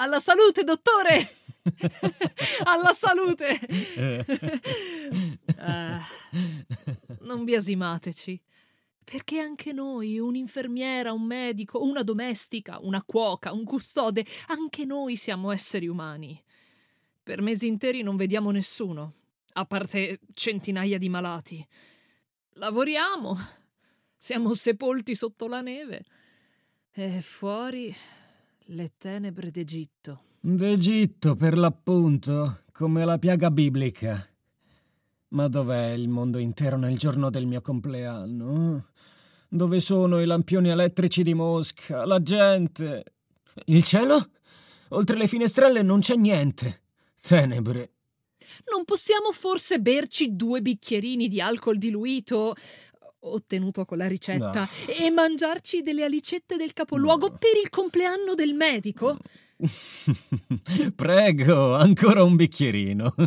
Alla salute, dottore! Alla salute! Ah, non biasimateci. Perché anche noi, un'infermiera, un medico, una domestica, una cuoca, un custode, anche noi siamo esseri umani. Per mesi interi non vediamo nessuno, a parte centinaia di malati. Lavoriamo, siamo sepolti sotto la neve e fuori le tenebre d'Egitto. D'Egitto, per l'appunto, come la piaga biblica. Ma dov'è il mondo intero nel giorno del mio compleanno? Dove sono i lampioni elettrici di Mosca? La gente? Il cielo? Oltre le finestrelle non c'è niente. Tenebre. Non possiamo forse berci due bicchierini di alcol diluito, ottenuto con la ricetta, No. e mangiarci delle alicette del capoluogo No. per il compleanno del medico? Prego, ancora un bicchierino.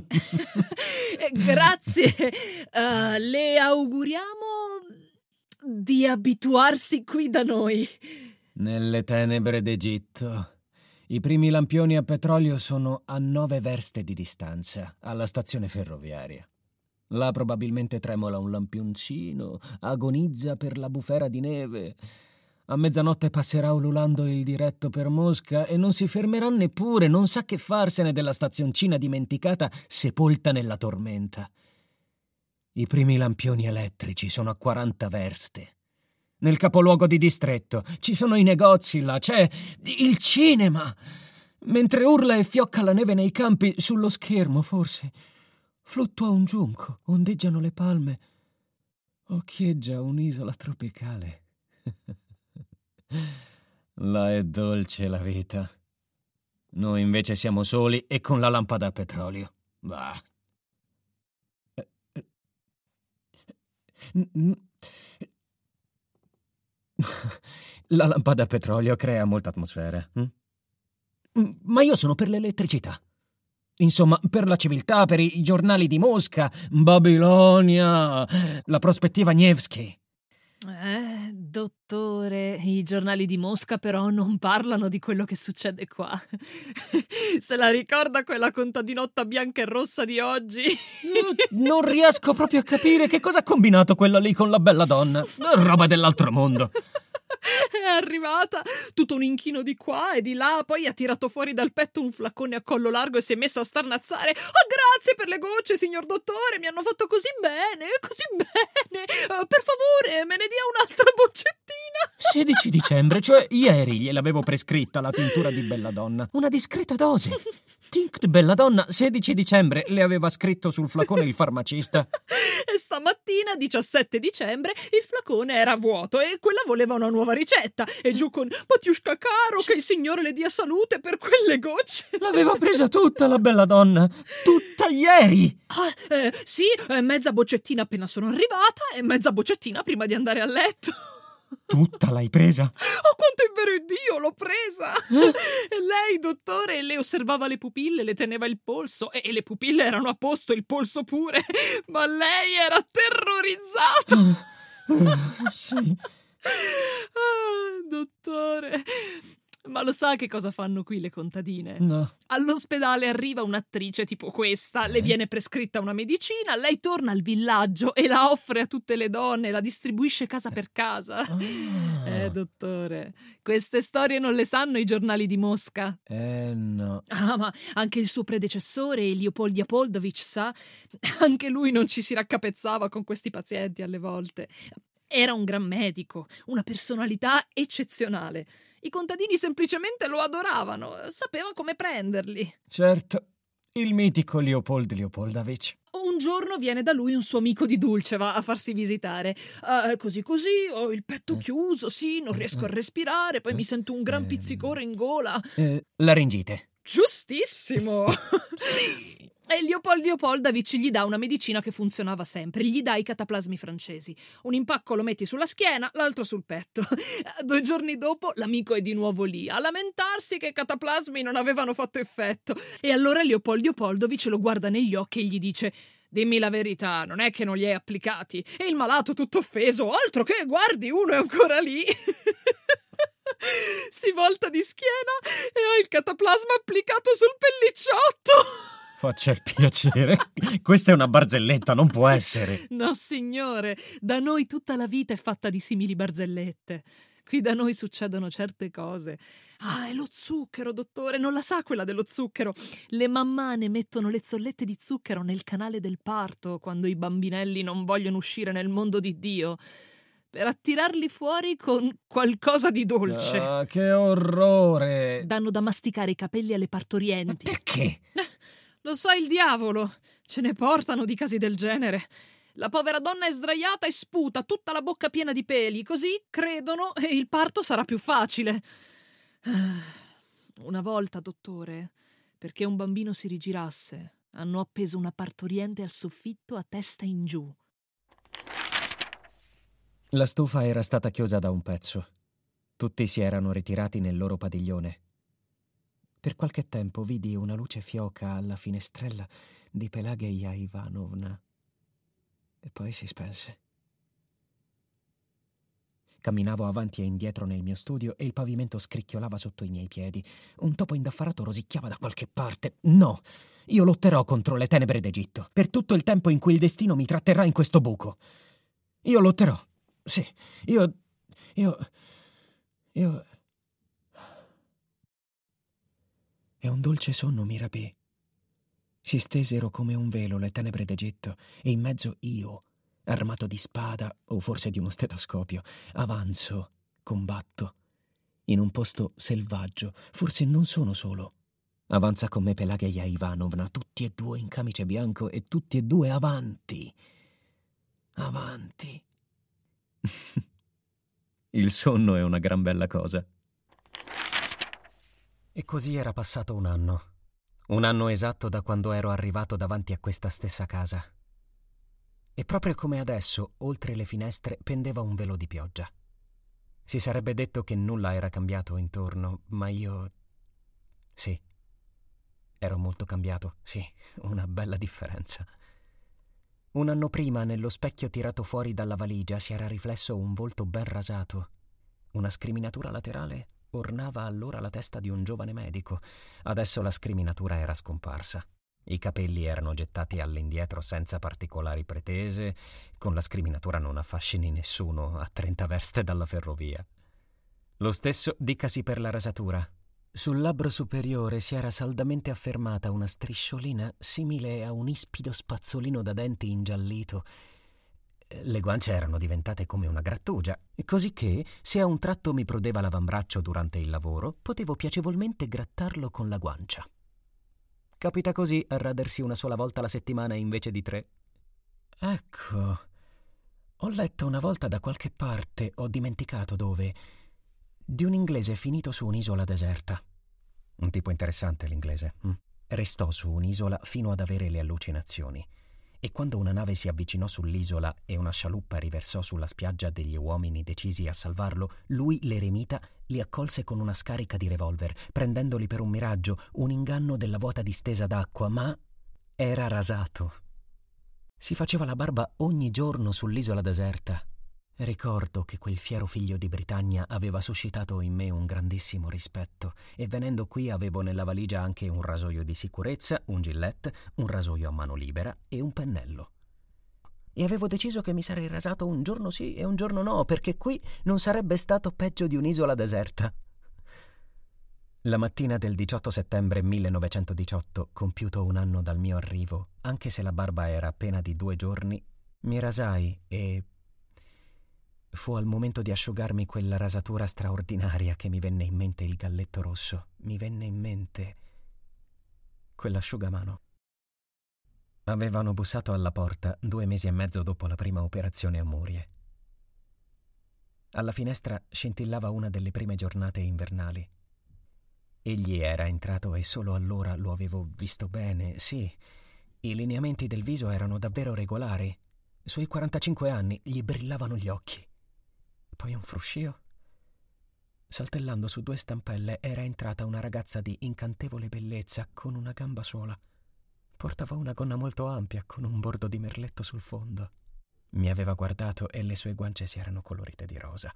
Eh, Grazie. Eh, le auguriamo di abituarsi qui da noi. Nelle tenebre d'Egitto. I primi lampioni a petrolio sono a nove verste di distanza, alla stazione ferroviaria. Là probabilmente tremola un lampioncino, agonizza per la bufera di neve. A mezzanotte passerà ululando il diretto per Mosca e non si fermerà neppure, non sa che farsene della stazioncina dimenticata sepolta nella tormenta. I primi lampioni elettrici sono a 40 verste. Nel capoluogo di distretto ci sono i negozi là, c'è il cinema. Mentre urla e fiocca la neve nei campi, sullo schermo forse fluttua un giunco, ondeggiano le palme, occhieggia un'isola tropicale. là è dolce la vita. Noi invece siamo soli e con la lampada a petrolio. Bah. Eh, eh. La lampada a petrolio crea molta atmosfera. hm? Ma io sono per l'elettricità. Insomma, per la civiltà, per i giornali di Mosca, Babilonia, la prospettiva Nevsky. Eh, dottore, i giornali di Mosca però non parlano di quello che succede qua. Se la ricorda quella contadinotta bianca e rossa di oggi? Non riesco proprio a capire che cosa ha combinato quella lì con la bella donna. Roba dell'altro mondo. È arrivata, tutto un inchino di qua e di là, poi ha tirato fuori dal petto un flacone a collo largo e si è messa a starnazzare. Oh, grazie per le gocce, signor dottore, mi hanno fatto così bene, così bene. Eh, per favore, me ne dia un'altra boccettina. 16 dicembre, cioè ieri gliel'avevo prescritta la tintura di Belladonna. Una discreta dose. Tinct Belladonna, 16 dicembre, le aveva scritto sul flacone il farmacista. E stamattina, 17 dicembre, il flacone era vuoto e quella voleva una nuova ricetta. E giù con Patiushka caro, che il signore le dia salute per quelle gocce. L'aveva presa tutta la Belladonna. Tutta ieri. Ah, eh, sì, eh, mezza boccettina appena sono arrivata e mezza boccettina prima di andare a letto. Tutta l'hai presa? Oh, quanto è vero Dio, l'ho presa! E lei, dottore, le osservava le pupille, le teneva il polso e, e le pupille erano a posto, il polso pure, ma lei era terrorizzata! Sì. Ah, dottore, ma lo sa che cosa fanno qui le contadine? No. All'ospedale arriva un'attrice tipo questa, le viene prescritta una medicina, lei torna al villaggio e la offre a tutte le donne, la distribuisce casa per casa. Ah. Eh, dottore, queste storie non le sanno i giornali di Mosca. Eh no. Ah, ma anche il suo predecessore, Leopold Apoldovic, sa? Anche lui non ci si raccapezzava con questi pazienti alle volte. Era un gran medico, una personalità eccezionale. I contadini semplicemente lo adoravano, sapeva come prenderli. Certo. Il mitico Leopold Leopoldovich. Un giorno viene da lui un suo amico di Dulceva a farsi visitare. Uh, così così, ho il petto chiuso, sì, non riesco a respirare, poi mi sento un gran pizzicore in gola. Eh, laringite. Giustissimo! sì. E Leopold Leopoldavic gli dà una medicina che funzionava sempre, gli dà i cataplasmi francesi. Un impacco lo metti sulla schiena, l'altro sul petto. Due giorni dopo l'amico è di nuovo lì a lamentarsi che i cataplasmi non avevano fatto effetto. E allora Leopold Leopoldovic lo guarda negli occhi e gli dice Dimmi la verità, non è che non li hai applicati? E il malato tutto offeso, altro che, guardi, uno è ancora lì. si volta di schiena e ha il cataplasma applicato sul pellicciotto. Faccia il piacere. Questa è una barzelletta, non può essere. No, signore, da noi tutta la vita è fatta di simili barzellette. Qui da noi succedono certe cose. Ah, è lo zucchero, dottore, non la sa quella dello zucchero. Le mammane mettono le zollette di zucchero nel canale del parto quando i bambinelli non vogliono uscire nel mondo di Dio per attirarli fuori con qualcosa di dolce. Ah, che orrore! Danno da masticare i capelli alle partorienti. Ma perché? Lo sa il diavolo. Ce ne portano di casi del genere. La povera donna è sdraiata e sputa tutta la bocca piena di peli, così credono e il parto sarà più facile. Una volta, dottore, perché un bambino si rigirasse, hanno appeso una partoriente al soffitto a testa in giù. La stufa era stata chiusa da un pezzo. Tutti si erano ritirati nel loro padiglione. Per qualche tempo vidi una luce fioca alla finestrella di Pelageia Ivanovna e poi si spense. Camminavo avanti e indietro nel mio studio e il pavimento scricchiolava sotto i miei piedi. Un topo indaffarato rosicchiava da qualche parte. No, io lotterò contro le tenebre d'Egitto per tutto il tempo in cui il destino mi tratterrà in questo buco. Io lotterò. Sì, io. Io. Io. E un dolce sonno mi rapì. Si stesero come un velo le tenebre d'Egitto e in mezzo io, armato di spada o forse di uno stetoscopio, avanzo, combatto. In un posto selvaggio, forse non sono solo. Avanza con me Pelageia Ivanovna, tutti e due in camice bianco e tutti e due avanti. Avanti. Il sonno è una gran bella cosa. E così era passato un anno. Un anno esatto da quando ero arrivato davanti a questa stessa casa. E proprio come adesso, oltre le finestre, pendeva un velo di pioggia. Si sarebbe detto che nulla era cambiato intorno, ma io... Sì. Ero molto cambiato, sì, una bella differenza. Un anno prima, nello specchio tirato fuori dalla valigia, si era riflesso un volto ben rasato, una scriminatura laterale ornava allora la testa di un giovane medico. Adesso la scriminatura era scomparsa. I capelli erano gettati all'indietro senza particolari pretese, con la scriminatura non affascini nessuno a trenta verste dalla ferrovia. Lo stesso dicasi per la rasatura. Sul labbro superiore si era saldamente affermata una strisciolina simile a un ispido spazzolino da denti ingiallito le guance erano diventate come una grattugia, così che, se a un tratto mi prodeva l'avambraccio durante il lavoro, potevo piacevolmente grattarlo con la guancia. Capita così a radersi una sola volta alla settimana invece di tre. Ecco, ho letto una volta da qualche parte, ho dimenticato dove, di un inglese finito su un'isola deserta. Un tipo interessante l'inglese. Hm? Restò su un'isola fino ad avere le allucinazioni e quando una nave si avvicinò sull'isola e una scialuppa riversò sulla spiaggia degli uomini decisi a salvarlo, lui, l'eremita, li accolse con una scarica di revolver, prendendoli per un miraggio, un inganno della vuota distesa d'acqua, ma era rasato. Si faceva la barba ogni giorno sull'isola deserta Ricordo che quel fiero figlio di Britannia aveva suscitato in me un grandissimo rispetto e venendo qui avevo nella valigia anche un rasoio di sicurezza, un gillette, un rasoio a mano libera e un pennello. E avevo deciso che mi sarei rasato un giorno sì e un giorno no, perché qui non sarebbe stato peggio di un'isola deserta. La mattina del 18 settembre 1918, compiuto un anno dal mio arrivo, anche se la barba era appena di due giorni, mi rasai e Fu al momento di asciugarmi quella rasatura straordinaria che mi venne in mente il galletto rosso. Mi venne in mente quell'asciugamano. Avevano bussato alla porta due mesi e mezzo dopo la prima operazione a Murie. Alla finestra scintillava una delle prime giornate invernali. Egli era entrato e solo allora lo avevo visto bene, sì. I lineamenti del viso erano davvero regolari. Sui 45 anni gli brillavano gli occhi. Poi un fruscio. Saltellando su due stampelle era entrata una ragazza di incantevole bellezza con una gamba sola. Portava una gonna molto ampia con un bordo di merletto sul fondo. Mi aveva guardato e le sue guance si erano colorite di rosa.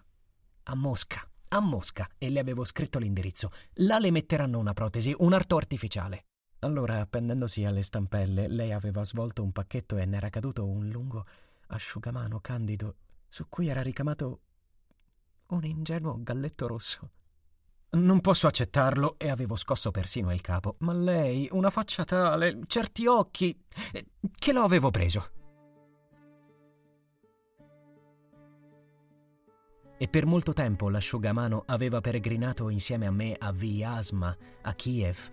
A Mosca, a Mosca, e le avevo scritto l'indirizzo. Là le metteranno una protesi, un arto artificiale. Allora, appendendosi alle stampelle, lei aveva svolto un pacchetto e n'era caduto un lungo asciugamano candido su cui era ricamato un ingenuo galletto rosso. Non posso accettarlo e avevo scosso persino il capo, ma lei, una faccia tale, certi occhi, eh, che lo avevo preso. e per molto tempo l'asciugamano aveva peregrinato insieme a me a Vyazma, a Kiev,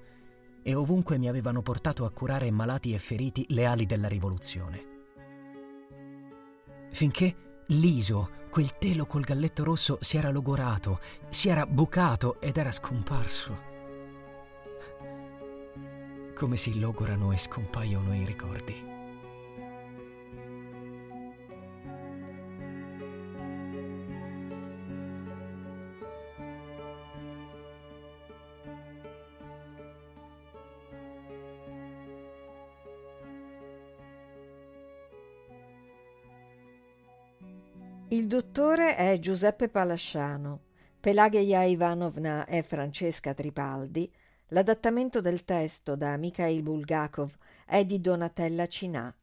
e ovunque mi avevano portato a curare malati e feriti leali della rivoluzione. Finché l'iso, quel telo col galletto rosso, si era logorato, si era bucato ed era scomparso. Come si logorano e scompaiono i ricordi. Il dottore è Giuseppe Palasciano, Pelagheia Ivanovna è Francesca Tripaldi, l'adattamento del testo da Mikhail Bulgakov è di Donatella Cinà.